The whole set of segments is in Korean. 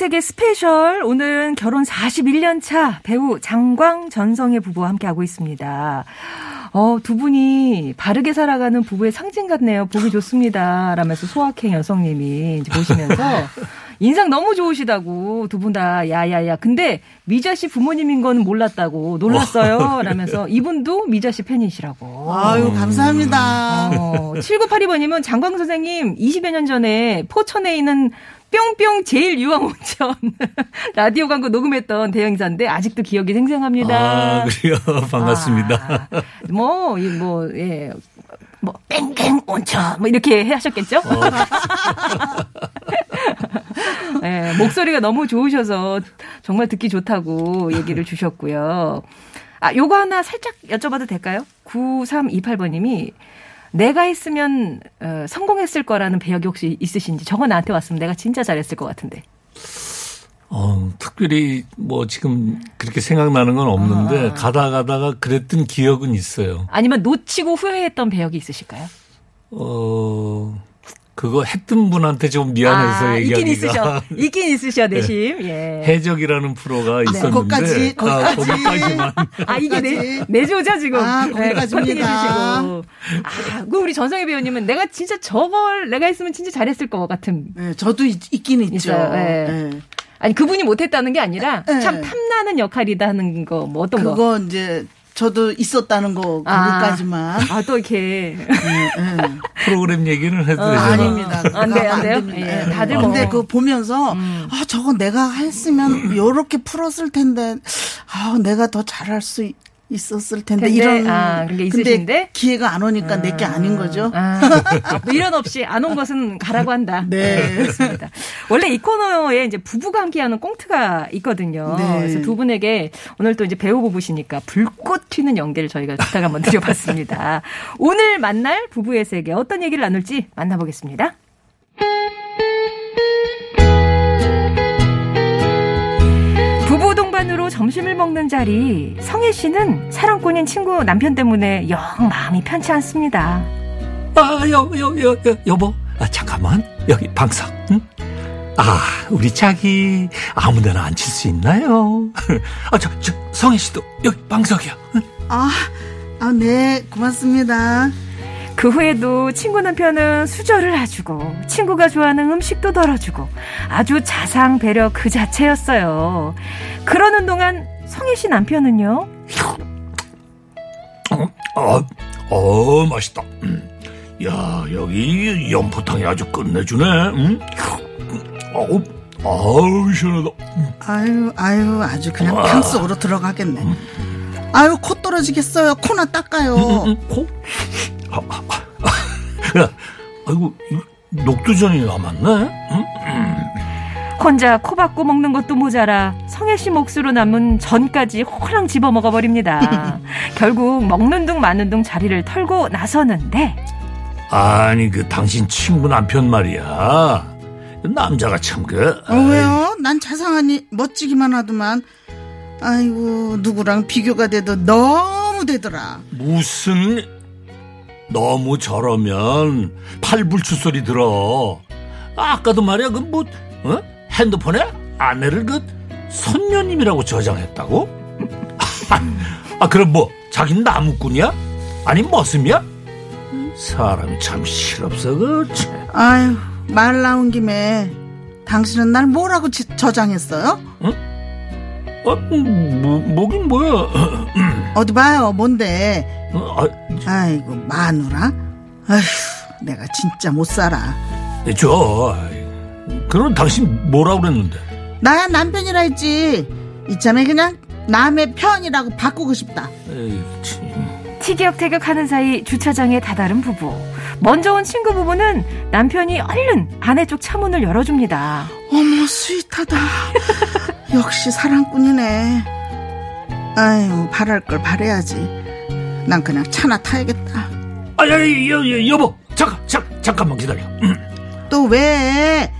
세계 스페셜 오늘은 결혼 41년 차 배우 장광 전성애 부부와 함께하고 있습니다. 어, 두 분이 바르게 살아가는 부부의 상징 같네요. 보기 좋습니다. 라면서 소확행 여성님이 이제 보시면서 인상 너무 좋으시다고 두 분 다 야야야. 근데 미자 씨 부모님인 건 몰랐다고 놀랐어요. 라면서 이분도 미자 씨 팬이시라고. 아유, 감사합니다. 어, 7982번님은 장광 선생님 20여 년 전에 포천에 있는 뿅뿅 제일 유황 온천 라디오 광고 녹음했던 대행사인데 아직도 기억이 생생합니다. 아, 그래요. 반갑습니다. 아, 뭐, 이 뭐, 예. 뭐, 뺑뺑 온천, 뭐, 이렇게 하셨겠죠? 어. 예, 목소리가 너무 좋으셔서 정말 듣기 좋다고 얘기를 주셨고요. 아, 요거 하나 살짝 여쭤봐도 될까요? 9328번님이 내가 했으면 어, 성공했을 거라는 배역이 혹시 있으신지 저거 나한테 왔으면 내가 진짜 잘했을 것 같은데. 어, 특별히 뭐 지금 그렇게 생각나는 건 아. 없는데 가다 가다가 그랬던 기억은 있어요. 아니면 놓치고 후회했던 배역이 있으실까요? 어, 그거 했던 분한테 좀 미안해서 아, 있긴 얘기하기가. 있으셔. 있긴 있으셔, 내심. 예. 해적이라는 프로가 있었는데 거기까지, 아, 거기까지. 거기까지만 아, 이게 내, 내조죠, 지금. 아, 네, 거기까지입니다. 주시고. 아, 그 우리 전성희 배우님은 내가 진짜 저걸 내가 했으면 진짜 잘했을 것 같은. 네, 저도 있, 긴 있죠. 있어요, 예. 네. 아니, 그분이 못했다는 게 아니라 네. 참 탐나는 역할이다 하는 거, 뭐 어떤 거. 그거 이제 저도 있었다는 거 거기까지만. 아, 또 이렇게. 네, 네. 프로그램 얘기는 해도 아, 되잖아. 아닙니다. 그거 안 돼요, 안 돼요? 예, 네. 다들 근데 뭐. 그거 보면서 아 저거 내가 했으면 요렇게 풀었을 텐데 아 내가 더 잘할 수 있- 있었을 텐데, 텐데, 이런 아, 그런 게 근데 있으신데? 기회가 안 오니까 내게 아닌 거죠. 아, 미련 없이 안 온 것은 가라고 한다. 네. 그렇습니다. 원래 이 코너에 이제 부부가 함께하는 꽁트가 있거든요. 네. 그래서 두 분에게 오늘 또 이제 배우 부부시니까 불꽃 튀는 연기를 저희가 부탁 한번 드려봤습니다. 오늘 만날 부부의 세계 어떤 얘기를 나눌지 만나보겠습니다. 부부 동반으로 점심을 먹는 자리 성혜 씨는 사랑꾼인 친구 남편 때문에 영 마음이 편치 않습니다. 아, 여, 여, 여, 여, 여보. 아, 잠깐만. 여기 방석. 응? 아, 우리 자기 아무 데나 앉힐 수 있나요? 아, 저, 저, 성혜 씨도 여기 방석이야. 응? 아, 아, 네, 고맙습니다. 그 후에도 친구 남편은 수저를 해주고 친구가 좋아하는 음식도 덜어주고 아주 자상 배려 그 자체였어요. 그러는 동안 성혜 씨 남편은요. 어, 어, 맛있다. 음. 야, 여기 연포탕이 아주 끝내주네. 응? 어우, 아우, 시원하다. 아유, 아유, 아주 그냥 탕 속으로 들어가겠네. 아유, 코 떨어지겠어요. 코나 닦아요. 응, 코? 아, 아, 아. 야, 아이고, 이 녹두전이 남았네? 응? 혼자 코 박고 먹는 것도 모자라 성혜 씨 몫으로 남은 전까지 홀랑 집어 먹어버립니다. 결국 먹는 둥 마는 둥 자리를 털고 나서는데 아니, 그, 당신 친구 남편 말이야. 남자가 참 그. 어, 왜요? 난 자상하니 멋지기만 하더만. 아이고, 누구랑 비교가 돼도 너무 되더라. 무슨 너무 저러면 팔불출 소리 들어. 아까도 말이야 그 뭐 어? 핸드폰에 아내를 그 선녀님이라고 저장했다고? 아 그럼 뭐 자기는 나무꾼이야? 아니 머슴이야? 사람이 참 실없어 그. 참. 아유, 말 나온 김에 당신은 날 뭐라고 지- 저장했어요? 어, 뭐, 뭐긴 뭐야? 어디 봐요, 뭔데? 어, 아 이고, 마누라? 아휴, 내가 진짜 못 살아. 아, 저. 그럼 당신 뭐라고 그랬는데? 나야 남편이라 했지. 이참에 그냥 남의 편이라고 바꾸고 싶다. 에이, 참. 티격태격 하는 사이 주차장에 다다른 부부. 먼저 온 친구 부부는 남편이 얼른 아내 쪽 차문을 열어줍니다. 어머 스윗하다. 역시 사랑꾼이네. 아유 바랄 걸 바래야지. 난 그냥 차나 타야겠다. 아, 야, 여, 여, 여보, 잠깐, 잠, 잠깐만 기다려. 음. 또 왜?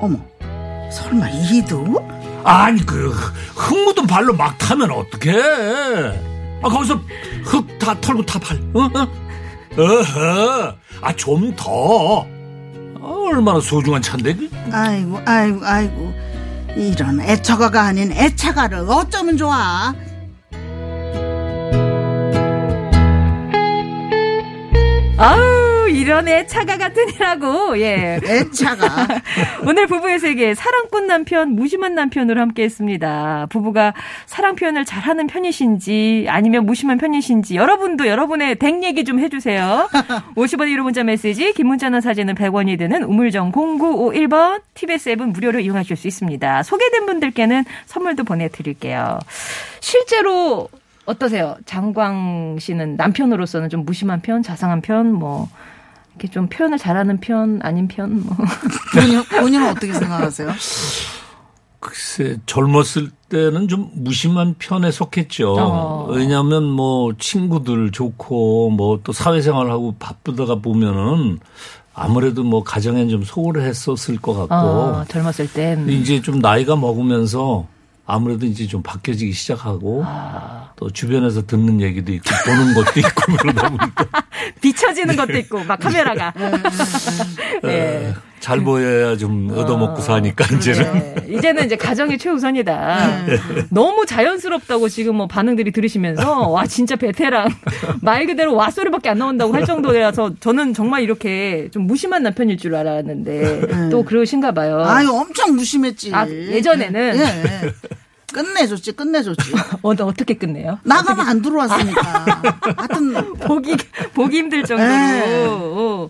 어머 설마 이도? 아니 그 흙 묻은 발로 막 타면 어떡해? 아 거기서 흙 다 털고 타 발. 어? 어? 어허. 아 좀 더. 아, 얼마나 소중한 차인데? 그? 아이고 아이고 아이고 이런 애처가가 아닌 애차가를 어쩌면 좋아? 아우, 이런 애차가 같으니라고, 예. 애차가 오늘 부부의 세계 사랑꾼 남편, 무심한 남편으로 함께 했습니다. 부부가 사랑 표현을 잘하는 편이신지 아니면 무심한 편이신지 여러분도 여러분의 댁 얘기 좀 해주세요. 50원 1호 문자 메시지, 긴 문자나 사진은 100원이 드는 우물정 0951번 TBS 앱은 무료로 이용하실 수 있습니다. 소개된 분들께는 선물도 보내드릴게요. 실제로 어떠세요? 장광 씨는 남편으로서는 좀 무심한 편, 자상한 편, 뭐 이렇게 좀 표현을 잘하는 편, 아닌 편, 뭐. 본인, 본인은 어떻게 생각하세요? 글쎄 젊었을 때는 좀 무심한 편에 속했죠. 어. 왜냐하면 뭐 친구들 좋고 뭐 또 사회생활하고 바쁘다가 보면은 아무래도 뭐 가정엔 좀 소홀했었을 것 같고 어, 젊었을 땐. 이제 좀 나이가 먹으면서 아무래도 이제 좀 바뀌어지기 시작하고 또 주변에서 듣는 얘기도 있고 보는 것도 있고 그러다 보니까 비춰지는 것도 있고, 막 카메라가. 네. 어, 잘 보여야 좀 얻어먹고 사니까 이제는 네. 이제는 이제 가정이 최우선이다. 너무 자연스럽다고 지금 뭐 반응들이 들으시면서 와 진짜 베테랑 말 그대로 와 소리밖에 안 나온다고 할 정도라서 저는 정말 이렇게 좀 무심한 남편일 줄 알았는데 또 그러신가 봐요. 아유 엄청 무심했지. 아, 예전에는? 예. 끝내줬지 끝내줬지. 어, 어떻게 끝내요? 나가면 안 들어왔으니까. 하여튼 보기 보기 힘들 정도로. 네. 어.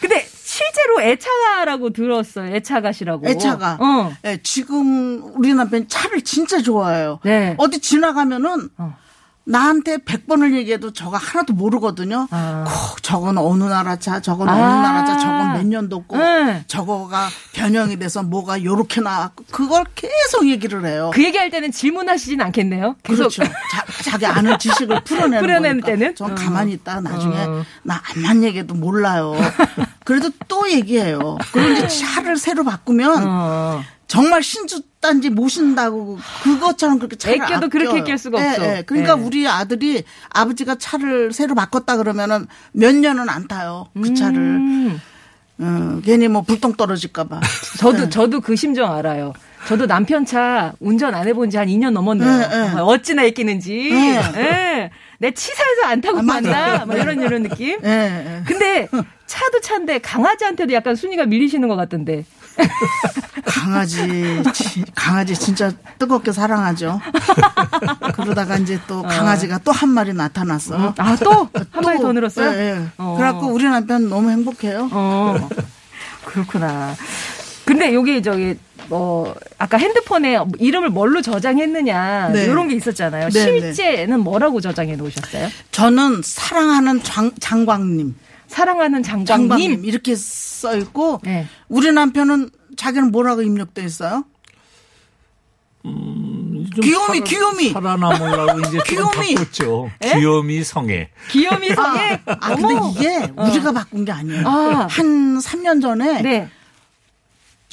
근데 실제로 애차가라고 들었어요. 애차가시라고. 애차가. 어. 예, 지금 우리 남편 차를 진짜 좋아해요. 네. 어디 지나가면은 어. 나한테 100번을 얘기해도 저거 하나도 모르거든요. 아. 콕, 저건 어느 나라 차, 저건 어느 아. 나라 차, 저건 몇 년도고, 네. 저거가 변형이 돼서 뭐가 요렇게 나왔고, 그걸 계속 얘기를 해요. 그 얘기할 때는 질문하시진 않겠네요. 계속 그렇죠. 자, 기 아는 지식을 풀어내는 풀어내는. 때는? 전 어. 가만히 있다 나중에 어. 나 암만 얘기해도 몰라요. 그래도 또 얘기해요. 그리고 이제 차를 새로 바꾸면 어. 정말 신주단지 모신다고 그것처럼 그렇게 차를 아껴요. 그렇게 애낄 수가 예, 없어. 예. 그러니까 예. 우리 아들이 아버지가 차를 새로 바꿨다 그러면은 몇 년은 안 타요. 그 차를. 음. 어, 괜히 뭐 불똥 떨어질까봐. 저도 저도 그 심정 알아요. 저도 남편 차 운전 안 해본 지 한 2년 넘었네요. 네, 네. 어찌나 애끼는지. 네. 예. 내 치사해서 안 타고 아, 맞아. 간다. 막 이런 이런 느낌. 근데 차도 차인데 강아지한테도 약간 순위가 밀리시는 것 같던데. 강아지, 지- 강아지 진짜 뜨겁게 사랑하죠. 그러다가 이제 또 강아지가 또 한 마리 나타났어. 아 또 한 마리 또, 더 늘었어요? 예, 예. 어. 그래갖고 우리 남편 너무 행복해요. 어. 그렇구나. 근데 여기 저기 뭐 아까 핸드폰에 이름을 뭘로 저장했느냐 네. 이런 게 있었잖아요. 네, 실제는 뭐라고 저장해 놓으셨어요? 저는 사랑하는 장, 장광님, 사랑하는 장광님. 장광님 이렇게 써 있고 네. 우리 남편은 자기는 뭐라고 입력돼 있어요? 좀 귀요미, 귀요미. 살아남으려고 이제 좀 귀요미. 바꿨죠. 귀요미 성애. 귀요미 성에 아, 근데 이게 우리가 바꾼 게 아니에요. 아. 한 3년 전에 네.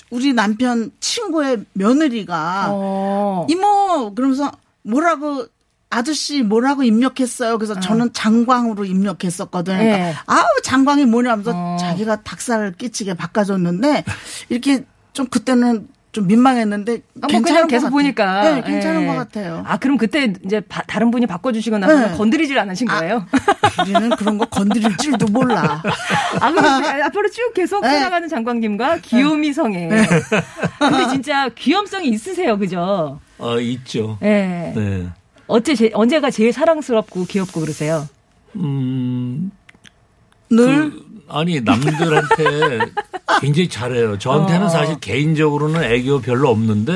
우리 남편 친구의 며느리가 어. 이모 그러면서 뭐라고 아저씨 뭐라고 입력했어요. 그래서 저는 장광으로 입력했었거든요. 그러니까 네. 아우 장광이 뭐냐면서 어. 자기가 닭살 끼치게 바꿔줬는데 이렇게 좀 그때는 좀 민망했는데 아, 뭐 괜찮은 계속 같아요. 보니까 네, 괜찮은 예. 것 같아요. 아 그럼 그때 이제 바- 다른 분이 바꿔주시고 나서 네. 는 건드리질 않으신 거예요? 우리는 그런 거 건드릴 줄도 몰라. 아 앞으로 쭉 계속 네. 살아가는 장광님과 귀요미 성에. 근데 진짜 귀염성이 있으세요, 그죠? 어, 있죠. 예. 네. 어째 제, 언제가 제일 사랑스럽고 귀엽고 그러세요? 음, 늘 그, 아니, 남들한테 굉장히 잘해요. 저한테는 어. 사실 개인적으로는 애교 별로 없는데,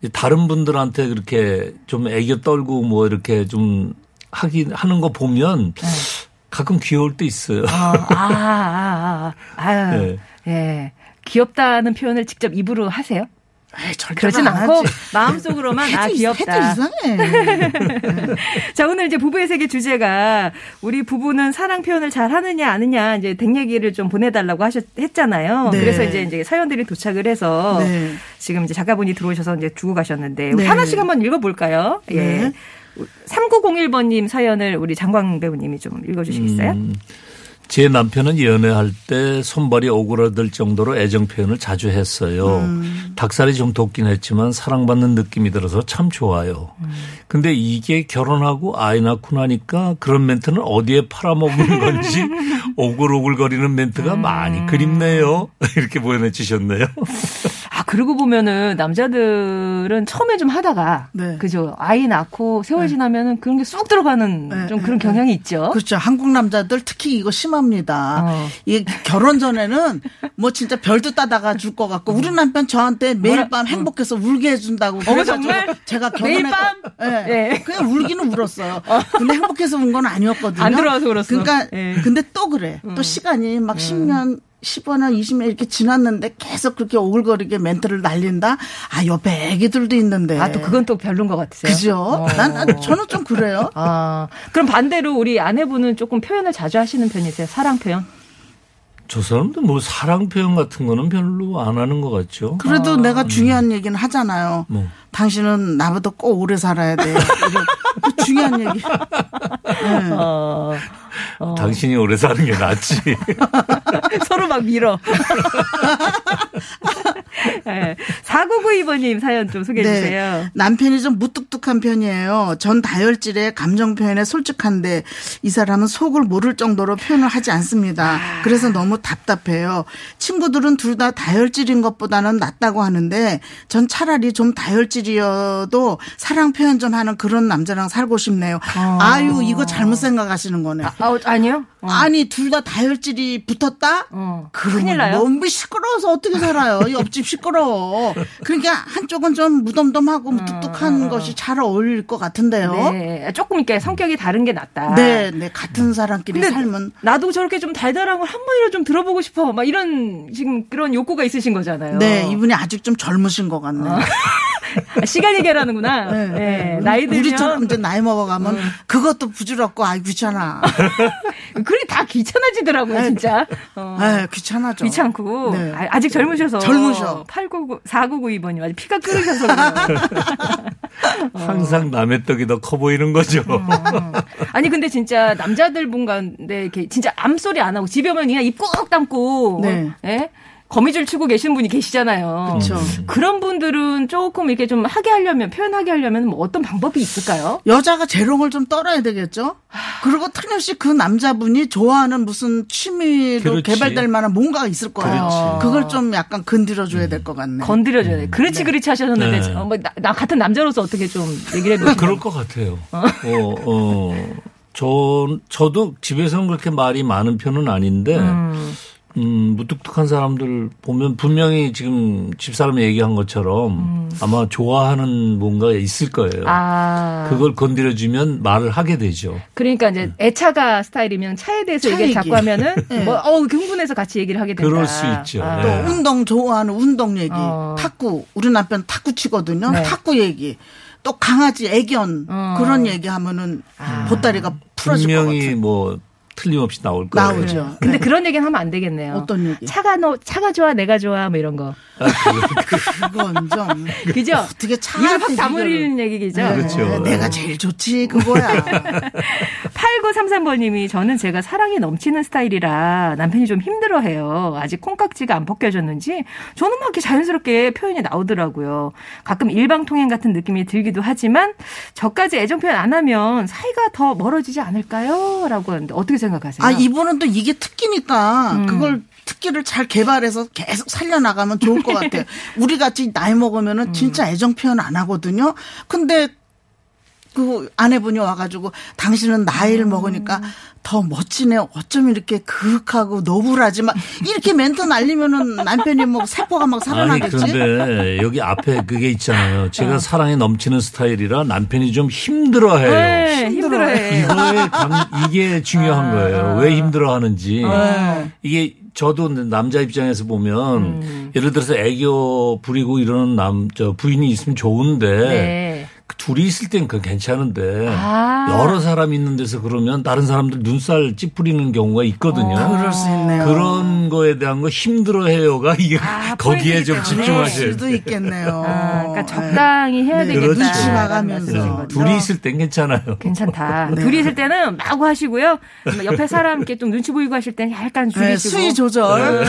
네. 다른 분들한테 그렇게 좀 애교 떨고 뭐 이렇게 좀 하긴 하는 거 보면 네. 가끔 귀여울 때 있어요. 아, 아, 아, 아, 아유, 예. 귀엽다는 표현을 직접 입으로 하세요? 에이, 절대 그러진 안 않고 하지. 마음속으로만 아 해도, 귀엽다. 해도 이상해. 자, 오늘 이제 부부의 세계 주제가 우리 부부는 사랑 표현을 잘 하느냐, 아느냐, 이제 댁 얘기를 좀 보내달라고 하셨, 했잖아요. 네. 그래서 이제, 이제 사연들이 도착을 해서 네. 지금 이제 작가분이 들어오셔서 이제 주고 가셨는데 우리 네. 하나씩 한번 읽어볼까요? 예. 네. 3901번님 사연을 우리 장광 배우님이 좀 읽어주시겠어요? 음, 제 남편은 연애할 때 손발이 오그라들 정도로 애정 표현을 자주 했어요. 음. 닭살이 좀 돋긴 했지만 사랑받는 느낌이 들어서 참 좋아요. 음. 근데 이게 결혼하고 아이 낳고 나니까 그런 멘트는 어디에 팔아먹은 건지 오글오글거리는 멘트가 음. 많이 그립네요. 이렇게 보내주셨네요. 아, 그러고 보면은 남자들은 처음에 좀 하다가 네. 그죠. 아이 낳고 세월 지나면은 그런 게 쑥 들어가는 네, 좀 네, 그런 네. 경향이 있죠. 그렇죠. 한국 남자들 특히 이거 심합니다. 어. 이 결혼 전에는 뭐 진짜 별도 따다가 줄 것 같고 우리 남편 저한테 매일 뭐라- 밤 행복해서 울게 해준다고. 그래가지고 정말? 제가 매일 결혼해. 밤? 예. 예. 그냥 울기는 울었어요. 근데 행복해서 운 건 아니었거든요. 안 들어와서 울었어. 그러니까 예. 근데 또 그래. 또 시간이 막 10년 15년, 20년 이렇게 지났는데 계속 그렇게 오글거리게 멘트를 날린다? 아, 옆에 애기들도 있는데. 아, 또 그건 또 별론 것 같으세요? 그죠? 어. 난, 난- 저는 좀 그래요. 아, 그럼 반대로 우리 아내분은 조금 표현을 자주 하시는 편이세요? 사랑 표현? 저 사람도 뭐 사랑 표현 같은 거는 별로 안 하는 것 같죠. 그래도 내가 중요한 얘기는 하잖아요. 뭐. 당신은 나보다 꼭 오래 살아야 돼. 그 중요한 얘기. 네. 어, 어. 당신이 오래 사는 게 낫지. 서로 막 밀어. 네. 4992번님 사연 좀 소개해 주세요. 네. 남편이 좀 무뚝뚝한 편이에요. 전 다혈질에 감정 표현에 솔직한데 이 사람은 속을 모를 정도로 표현을 하지 않습니다. 그래서 너무 답답해요. 친구들은 둘 다 다혈질인 것보다는 낫다고 하는데 전 차라리 좀 다혈질이어도 사랑 표현 좀 하는 그런 남자랑 살고 싶네요. 아유 이거 잘못 생각하시는 거네. 아, 어, 아니요? 어. 아니 둘 다 다혈질이 붙었다? 어. 큰일 나요? 너무 시끄러워서 어떻게 살아요? 옆집 시끄러워. 그러니까 한쪽은 좀 무덤덤하고 무뚝뚝한 것이 잘 어울릴 것 같은데요. 네. 조금 이렇게 성격이 다른 게 낫다. 네, 네, 같은 사람끼리 살면 나도 저렇게 좀 달달한 걸 한 번이라도 좀 들어보고 싶어. 막 이런 지금 그런 욕구가 있으신 거잖아요. 네, 이분이 아직 좀 젊으신 것 같네. 아, 시간 얘기하라는구나. 네, 네. 나이 우리처럼 들면 이제 나이 먹어가면 그것도 부질없고 아이 귀찮아. 그게 다 귀찮아지더라고요, 진짜. 어. 에 귀찮아죠. 귀찮고 네. 아, 아직 젊으셔서 젊으셔. 899 4992번님 아직 피가 끓으셔서 그래요. 항상 남의 떡이 더 커 보이는 거죠. 아니 근데 진짜 남자들 분 가운데 이렇게 진짜 암 소리 안 하고 집에 오면 그냥 입 꾹 담고 네. 예? 거미줄 치고 계신 분이 계시잖아요. 그쵸. 그런 분들은 조금 이렇게 좀 하게 하려면 표현하게 하려면 뭐 어떤 방법이 있을까요? 여자가 재롱을 좀 떨어야 되겠죠? 그리고 틀림없이 그 남자분이 좋아하는 무슨 취미로 그렇지. 개발될 만한 뭔가가 있을 거예요. 그렇지. 그걸 좀 약간 건드려줘야 될 것 같네. 건드려줘야 돼. 그렇지 그렇지 하셨는데 네. 어, 뭐 나, 나 같은 남자로서 어떻게 좀 얘기를 해보시면 그럴 것 같아요. 어, 어, 저, 저도 집에서는 그렇게 말이 많은 편은 아닌데, 음, 무뚝뚝한 사람들 보면 분명히 지금 집사람이 얘기한 것처럼 아마 좋아하는 뭔가 있을 거예요. 아 그걸 건드려주면 말을 하게 되죠. 그러니까 이제 애차가 스타일이면 차에 대해서 차 얘기를 얘기. 자꾸 하면은 네. 뭐 어우 흥분해서 같이 얘기를 하게 된다. 그럴 수 있죠. 아. 또 네. 운동 좋아하는 운동 얘기, 어. 탁구 우리 남편 탁구 치거든요. 네. 탁구 얘기, 또 강아지 애견 어. 그런 얘기하면은 보따리가 풀어질 것 분명히 같아요. 뭐 틀림없이 나올 거예요. 나오죠. 근데 네. 그런 얘기는 하면 안 되겠네요. 어떤 얘기? 차가 너 차가 좋아 내가 좋아 뭐 이런 거. 그건 좀 그죠? 어떻게 차 입을 확 다물리는 얘기죠. 그렇죠. 내가 제일 좋지 그거야. 8933번 님이 저는 제가 사랑이 넘치는 스타일이라 남편이 좀 힘들어 해요. 아직 콩깍지가 안 벗겨졌는지 저는 막 이렇게 자연스럽게 표현이 나오더라고요. 가끔 일방통행 같은 느낌이 들기도 하지만 저까지 애정 표현 안 하면 사이가 더 멀어지지 않을까요? 라고 하는데 어떻게 생각하세요? 아 이분은 또 이게 특기니까 음. 그걸 특기를 잘 개발해서 계속 살려나가면 좋을 것 같아요. 우리 같이 나이 먹으면은 진짜 애정 표현 안 하거든요. 근데 그 아내분이 와가지고 당신은 나이를 음. 먹으니까 더 멋지네. 어쩜 이렇게 그윽하고 노블하지 막 이렇게 멘트 날리면은 남편이 뭐 세포가 막 아니 살아나겠지. 그런데 여기 앞에 그게 있잖아요. 제가 사랑에 넘치는 스타일이라 남편이 좀 힘들어해요. 네, 힘들어해. 이거에 감, 이게 중요한 거예요. 왜 힘들어하는지. 네. 이게 저도 남자 입장에서 보면 음. 예를 들어서 애교 부리고 이러는 남, 저 부인이 있으면 좋은데 네. 그 둘이 있을 땐 그건 괜찮은데 아. 여러 사람 있는 데서 그러면 다른 사람들 눈살 찌푸리는 경우가 있거든요. 그럴 수 있네요. 그런 거에 대한 거 힘들어해요가 이게 아, 거기에 좀. 집중하셔야 수도 돼요. 있겠네요. 아, 그러니까 적당히 해야 네. 되겠다. 그렇죠. 눈치 봐가면서. 말씀하신 거죠. 둘이 있을 땐 괜찮아요. 괜찮다. 네. 둘이 있을 때는 마구 하시고요. 옆에 사람께 좀 눈치 보이고 하실 때는 약간 네, 줄이시고. 수위 조절.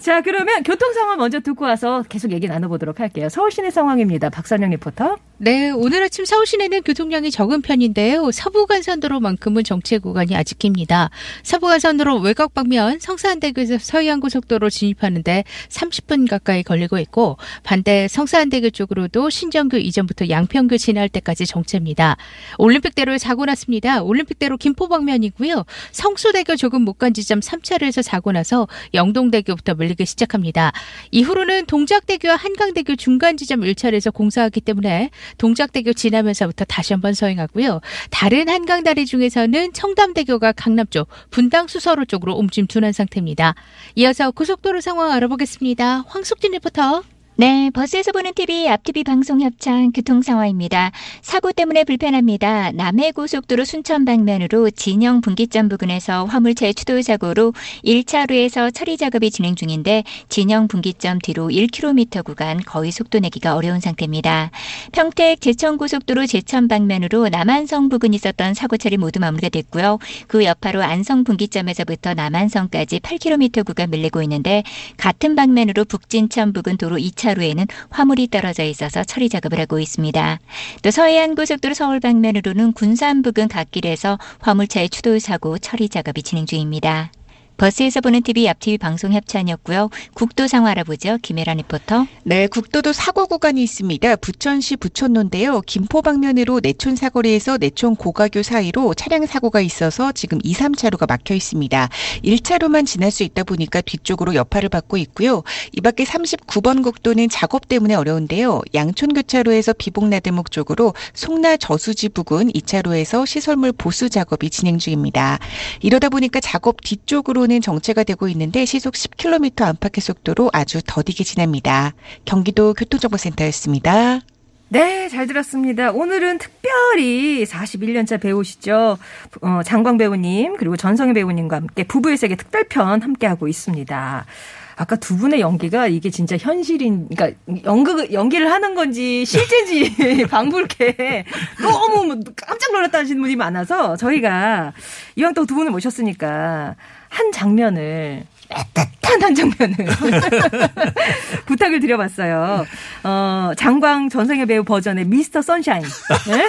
자, 그러면 교통 상황 먼저 듣고 와서 계속 얘기 나눠보도록 할게요. 서울 시내 상황입니다. 박선영 리포터. 네, 오늘 아침 서울 시내는 교통량이 적은 편인데요. 서부간선도로만큼은 정체 구간이 아직 깁니다. 서부간선도로 외곽 방면 성사한대교에서 서해안고속도로 진입하는데 30분 가까이 걸리고 있고 반대 성사한대교 쪽으로도 신정교 이전부터 양평교 지날 때까지 정체입니다. 올림픽대로에 사고 났습니다. 올림픽대로 김포 방면이고요. 성수대교 조금 못 간 지점 3차로에서 사고 나서 영동대교부터 밀리기 시작합니다. 이후로는 동작대교와 한강대교 중간 지점 1차로에서 공사하기 때문에 동작대교 지나면서부터 다시 한번 서행하고요. 다른 한강다리 중에서는 청담대교가 강남 쪽, 분당 수서로 쪽으로 움직임 둔한 상태입니다. 이어서 고속도로 상황 알아보겠습니다. 황숙진 리포터. 네, 버스에서 보는 TV, 앞TV 방송 협찬 교통 상황입니다. 사고 때문에 불편합니다. 남해고속도로 순천 방면으로 진영 분기점 부근에서 화물차의 추돌 사고로 1차로에서 처리 작업이 진행 중인데 진영 분기점 뒤로 1km 구간 거의 속도 내기가 어려운 상태입니다. 평택 제천고속도로 제천 방면으로 남한성 부근 있었던 사고 처리 모두 마무리가 됐고요. 그 여파로 안성 분기점에서부터 남한성까지 8km 구간 밀리고 있는데 같은 방면으로 북진천 부근 도로 2차 로에는 화물이 떨어져 있어서 처리 작업을 하고 있습니다. 또 서해안 고속도로 서울 방면으로는 군산 부근 갓길에서 화물차의 추돌 사고 처리 작업이 진행 중입니다. 버스에서 보는 TV, 앞TV 방송 협찬이었고요. 국도 상황 알아보죠. 김혜란 리포터. 네, 국도도 사고 구간이 있습니다. 부천시 부천로인데요. 김포 방면으로 내촌 사거리에서 내촌 고가교 사이로 차량 사고가 있어서 지금 2, 3차로가 막혀 있습니다. 1차로만 지날 수 있다 보니까 뒤쪽으로 여파를 받고 있고요. 이 밖에 39번 국도는 작업 때문에 어려운데요. 양촌 교차로에서 비봉나들목 쪽으로 송나 저수지 부근 2차로에서 시설물 보수 작업이 진행 중입니다. 이러다 보니까 작업 뒤쪽으로 는 정체가 되고 있는데 시속 10km 안팎의 속도로 아주 더디게 지납니다. 경기도 교통정보센터였습니다. 네, 잘 들었습니다. 오늘은 특별히 41년차 배우시죠. 어, 장광 배우님, 그리고 전성희 배우님과 함께 부부의 세계 특별편 함께하고 있습니다. 아까 두 분의 연기가 이게 진짜 현실인, 그러니까 연극, 연기를 하는 건지 실제지 방불케 너무 뭐 깜짝 놀랐다 하시는 분이 많아서 저희가 이왕 또 두 분을 모셨으니까 한 장면을 따뜻한 한 장면을 부탁을 드려봤어요. 어, 장광 전성의 배우 버전의 미스터 선샤인. 네?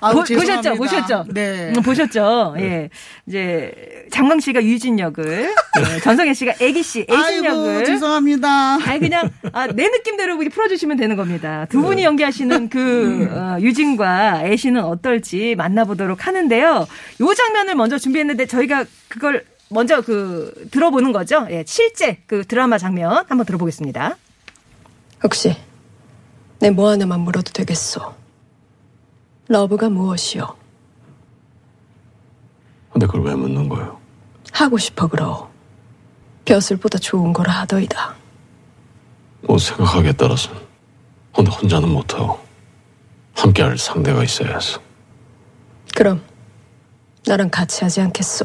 아우, 보, 죄송합니다. 보셨죠? 보셨죠? 네. 음, 보셨죠? 예. 이제 장광 씨가 유진 역을, 예, 전성애 씨가 애기 씨, 애신 역을. 죄송합니다. 아니 그냥 아, 내 느낌대로 풀어주시면 되는 겁니다. 두 분이 연기하시는 그 어, 유진과 애신은 어떨지 만나보도록 하는데요. 요 장면을 먼저 준비했는데 저희가 그걸 먼저 그 들어보는 거죠. 예, 실제 그 드라마 장면 한번 들어보겠습니다. 혹시 내 뭐 하나만 물어도 되겠소? love가 무엇이오? 근데 그걸 왜 묻는 거예요? 하고 싶어 그러. 벼슬보다 좋은 거라 하더이다. 뭐 생각하기에 따라서 근데 혼자는 못하고 함께할 상대가 있어야 해서 그럼 나랑 같이 하지 않겠소?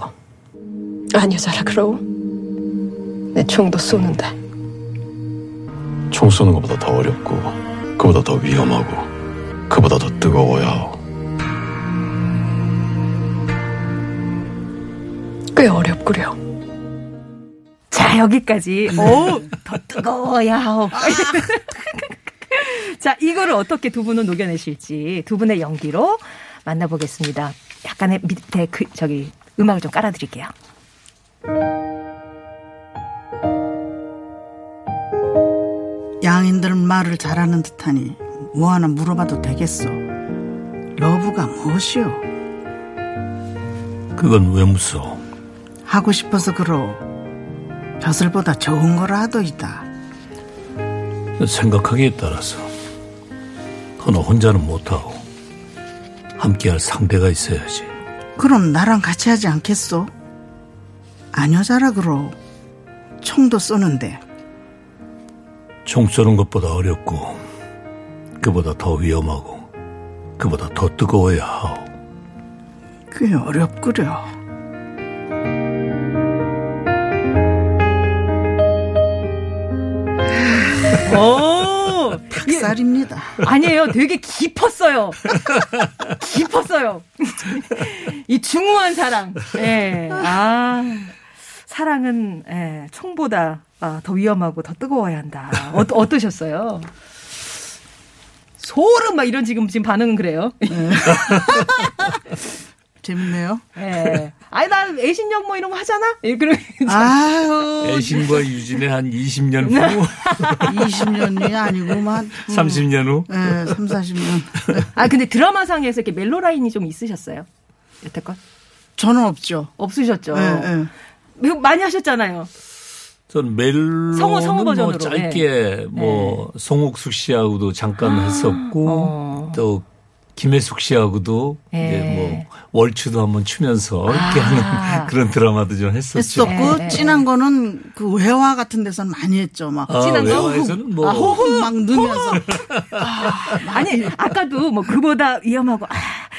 아니요 자라 그러오. 내 총도 쏘는데 총 쏘는 것보다 더 어렵고 그보다 더 위험하고 그보다 더 뜨거워야 꽤 어렵구려. 자 여기까지. 오, 더 뜨거워야 하오. 자 이거를 어떻게 두 분은 녹여내실지 두 분의 연기로 만나보겠습니다. 약간의 밑에 그 저기 음악을 좀 깔아드릴게요. 양인들 말을 잘하는 듯하니 뭐 하나 물어봐도 되겠어. 이유가 무엇이오? 그건 왜 무서워? 하고 싶어서 그러. 벼슬보다 좋은 거라 하더이다. 생각하기에 따라서 그너 혼자는 못하고 함께할 상대가 있어야지. 그럼 나랑 같이 하지 않겠소? 안 여자라 그러. 총도 쏘는데. 총 쏘는 것보다 어렵고 그보다 더 위험하고 그보다 더 뜨거워야 하오. 꽤 어렵구려. 오, 닭살입니다. 아니에요. 되게 깊었어요. 깊었어요. 이 중후한 사랑. 예. 아, 사랑은, 예, 총보다 아, 더 위험하고 더 뜨거워야 한다. 어, 어떠셨어요? 소름 막 이런 지금 지금 반응은 그래요. 재밌네요. 예. 아니 나 애신력 뭐 이런 거 하잖아. 예, 그럼 아유, 애신과 유진의 한 20년 후, 20년이 아니고만. 30년 후. 예, 3, 40년. 아 근데 드라마상에서 이렇게 멜로 라인이 좀 있으셨어요? 여태껏 저는 없죠. 없으셨죠. 이거 많이 하셨잖아요. 전 멜로는 성우, 성우 뭐 버전으로, 짧게 뭐 송옥숙 씨하고도 잠깐 했었고 어. 또 김혜숙 씨하고도 예. 이제 뭐 월추도 한번 추면서 이렇게 아. 하는 그런 드라마도 좀 했었죠. 했었고 예, 예, 진한 거는 그 외화 같은 데서는 많이 했죠. 막 아, 진한 거? 외화에서는 뭐 아, 호흡 막 넣으면서 아 니 아까도 뭐 그보다 위험하고 아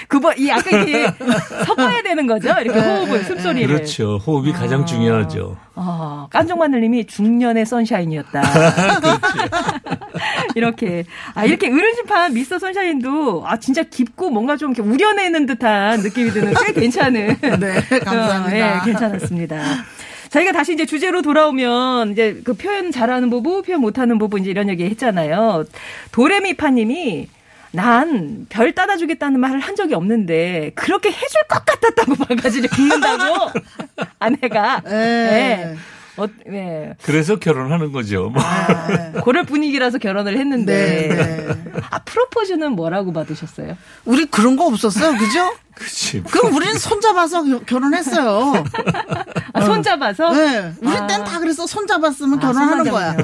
그보 이 아까 이렇게 섞어야 되는 거죠. 이렇게 호흡을 숨소리를. 그렇죠. 호흡이 가장 중요하죠. 어, 깐종마늘님이 중년의 선샤인이었다. 이렇게 아 이렇게 어른심판 미스터 선샤인도 아 진짜 깊고 뭔가 좀 이렇게 우려내는 듯한 느낌이 드는 꽤 괜찮은. 네, 감사합니다. 어, 예, 괜찮았습니다. 저희가 다시 이제 주제로 돌아오면 이제 그 표현 잘하는 부부, 표현 못하는 부부 이제 이런 얘기 했잖아요. 도레미파님이 난 별 따다 주겠다는 말을 한 적이 없는데 그렇게 해줄 것 같았다고 바가지를 긁는다고 아내가 예. 예. 어, 예. 그래서 결혼하는 거죠. 뭐. 그럴 분위기라서 결혼을 했는데 네, 네. 아 프로포즈는 뭐라고 받으셨어요? 우리 그런 거 없었어요, 그죠? 그치. 그럼 우리는 손잡아서 겨- 결혼했어요. 아, 손잡아서 네, 우리 아. 땐다 그래서 손잡았으면 아, 결혼하는 거야.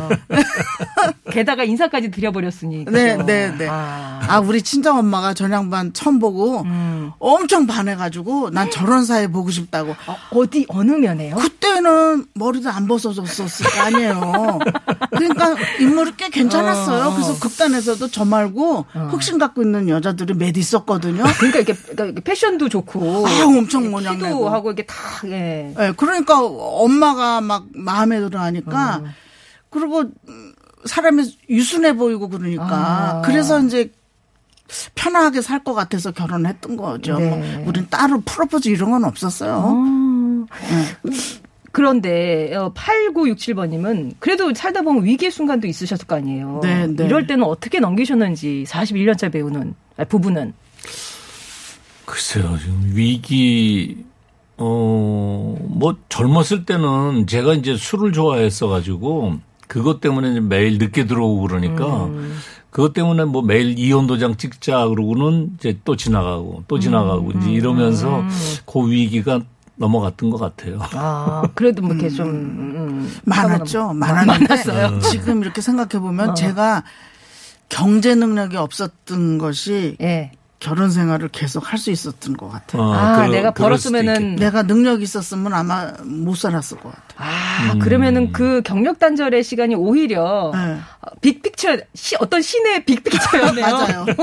게다가 인사까지 드려버렸으니. 네? 네, 네. 아. 아, 우리 친정 엄마가 전양반 처음 보고 음. 엄청 반해가지고 난 저런 사이 보고 싶다고. 어, 어디 어느 면에요? 그때는 머리도 안 벗어졌었을 거 아니에요. 그러니까 인물이 꽤 괜찮았어요. 어. 그래서 극단에서도 저 말고 흑심 갖고 있는 여자들이 몇 있었거든요. 그러니까 이게 그러니까 패션도 좋고 아, 엄청 키도 모양내고. 하고 이게 다 예. 예, 그러니까 엄마가 막 마음에 들어 하니까 그리고 음, 사람이 유순해 보이고 그러니까 아. 그래서 이제 편하게 살 것 같아서 결혼했던 거죠. 네. 뭐 우린 따로 프로포즈 이런 건 없었어요. 네. 그런데 어, 8967번님은 그래도 살다 보면 위기의 순간도 있으셨을 거 아니에요. 네, 네. 이럴 때는 어떻게 넘기셨는지 41년차 배우는 아, 부부는 글쎄요, 지금 위기, 어, 뭐 젊었을 때는 제가 이제 술을 좋아했어 가지고 그것 때문에 이제 매일 늦게 들어오고 그러니까 음. 그것 때문에 뭐 매일 이혼 도장 찍자 그러고는 이제 또 지나가고 또 지나가고 음. 이제 이러면서 그 위기가 넘어갔던 것 같아요. 아 그래도 뭐 이렇게 좀 음, 많았죠. 음, 많았는데 많았어요. 지금 이렇게 생각해 보면 어. 제가 경제 능력이 없었던 것이 예. 결혼 생활을 계속 할 수 있었던 것 같아요. 어, 아, 그러- 내가 벌었으면은. 내가 능력이 있었으면 아마 못 살았을 것 같아요. 아 음. 그러면은 그 경력 단절의 시간이 오히려 네. 빅픽처 시, 어떤 신의 빅픽처였네요. 맞아요.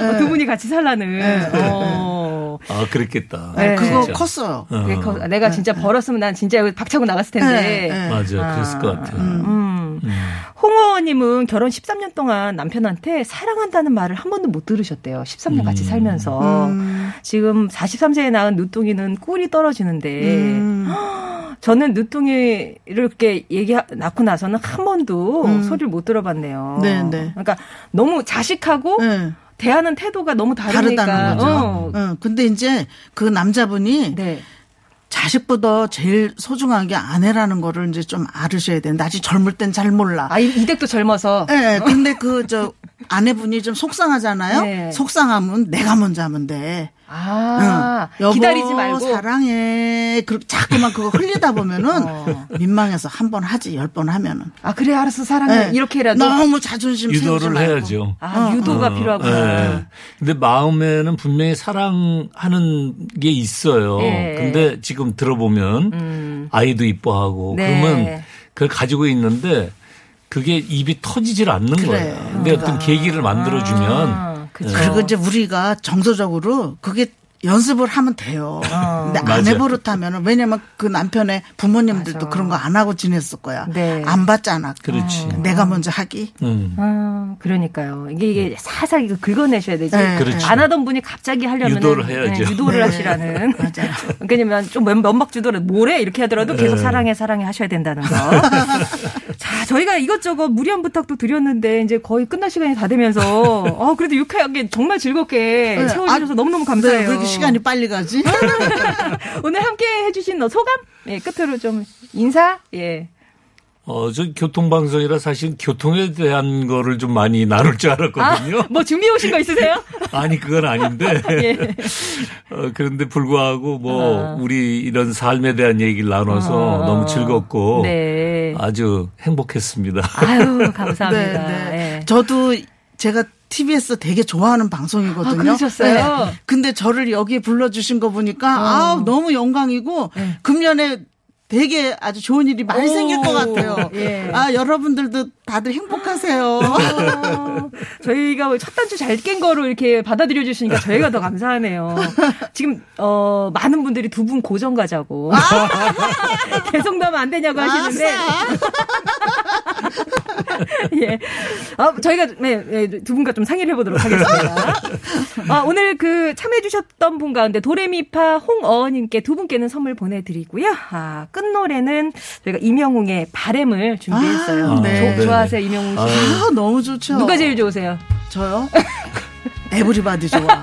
어, 두 분이 같이 살라는. 네. 어. 아, 그랬겠다. 네. 그거 진짜. 컸어요. 어. 거- 내가 진짜 벌었으면 난 진짜 여기 박차고 나갔을 텐데. 네, 네. 맞아요. 그랬을 것 같아요. 음. 홍어님은 결혼 13년 동안 남편한테 사랑한다는 말을 한 번도 못 들으셨대요. 13년 같이 살면서. 음. 지금 43세에 낳은 누뚱이는 꿀이 떨어지는데. 음. 저는 누뚱이를 이렇게 얘기 낳고 나서는 한 번도 음. 소리를 못 들어봤네요. 네, 네. 그러니까 너무 자식하고 네. 대하는 태도가 너무 다르니까. 다르다는 거죠. 어. 어, 근데 이제 그 남자분이 네. 자식보다 제일 소중한 게 아내라는 거를 이제 좀 알으셔야 되는데 아직 젊을 땐 잘 몰라. 아, 이- 이댁도 젊어서. 예, 네, 근데 그 저 아내분이 좀 속상하잖아요. 네. 속상하면 내가 먼저 하면 돼. 아, 응. 여보, 기다리지 말고. 사랑해. 그렇게 자꾸만 그거 흘리다 보면은 어. 민망해서 한 번 하지 열 번 하면은 아, 그래, 알았어, 사랑해. 네. 이렇게라도. 너무 자존심 유도를 말고. 해야죠. 아, 유도가 어, 필요하구나. 예. 근데 마음에는 분명히 사랑하는 게 있어요. 예. 근데 지금 들어보면 음. 아이도 이뻐하고 네. 그러면 그걸 가지고 있는데 그게 입이 터지질 않는 그래. 거예요. 근데 어떤 계기를 만들어주면 아, 그쵸. 그리고 이제 우리가 정서적으로 그게 연습을 하면 돼요. 어. 근데 안 맞아요. 해버릇하면 왜냐면 그 남편의 부모님들도 맞아. 그런 거 안 하고 지냈을 거야. 네. 안 받잖아. 그렇지. 내가 먼저 하기. 음. 아, 그러니까요. 이게, 이게 살살 이거 긁어내셔야 되지. 네, 그렇지. 안 하던 분이 갑자기 하려면 유도를 해야죠. 유도를 네. 하시라는. 맞아요. 왜냐면 좀 면- 면박 주도를 뭐래 이렇게 하더라도 계속 네. 사랑해 사랑해 하셔야 된다는 거. 자, 저희가 이것저것 무리한 부탁도 드렸는데 이제 거의 끝날 시간이 다 되면서 어 그래도 유쾌하게 정말 즐겁게 네. 채워주셔서 아, 너무너무 네, 감사해요. 시간이 빨리 가지? 오늘 함께 해주신 소감? 예, 끝으로 좀 인사? 예. 어, 저 교통방송이라 사실 교통에 대한 거를 좀 많이 나눌 줄 알았거든요. 뭐 준비해 오신 거 있으세요? 아니, 그건 아닌데. 예. 어, 그런데 불구하고 뭐 어. 우리 이런 삶에 대한 얘기를 나눠서 어. 너무 즐겁고 네. 아주 행복했습니다. 아유, 감사합니다. 네, 네. 예. 저도 제가 TBS 되게 좋아하는 방송이거든요. 네. 아, 그러셨어요? 근데 저를 여기에 불러주신 거 보니까 어. 아 너무 영광이고 네. 금년에 되게 아주 좋은 일이 많이 오. 생길 것 같아요. 예. 아 여러분들도 다들 행복하세요. 어, 저희가 첫 단추 잘 깬 거로 이렇게 받아들여 주시니까 저희가 더 감사하네요. 지금 어 많은 분들이 두 분 고정 가자고 계속 나면 안 되냐고 하시는데 예. 아, 저희가 네, 네, 두 분과 좀 상의를 해보도록 하겠습니다. 아, 오늘 그 참여해주셨던 분 가운데 도레미파 홍어님께 두 분께는 선물 보내드리고요. 아, 끝 노래는 저희가 임영웅의 바램을 준비했어요. 아, 네. 조- 좋아하세요, 임영웅 씨? 아 너무 좋죠. 누가 제일 좋으세요? 저요? 에브리바디 좋아.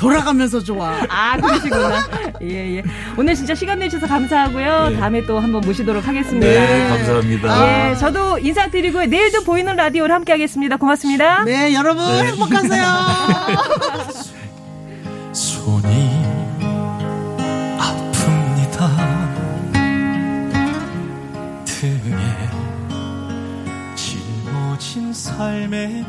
돌아가면서 좋아. 아, 그러시구나. 예, 예. 오늘 진짜 시간 내주셔서 감사하고요. 네. 다음에 또 한번 모시도록 하겠습니다. 네, 감사합니다. 예, 저도 인사드리고 내일도 보이는 라디오를 함께 하겠습니다. 고맙습니다. 네 여러분 네. 행복하세요. 손이 짊어진 삶의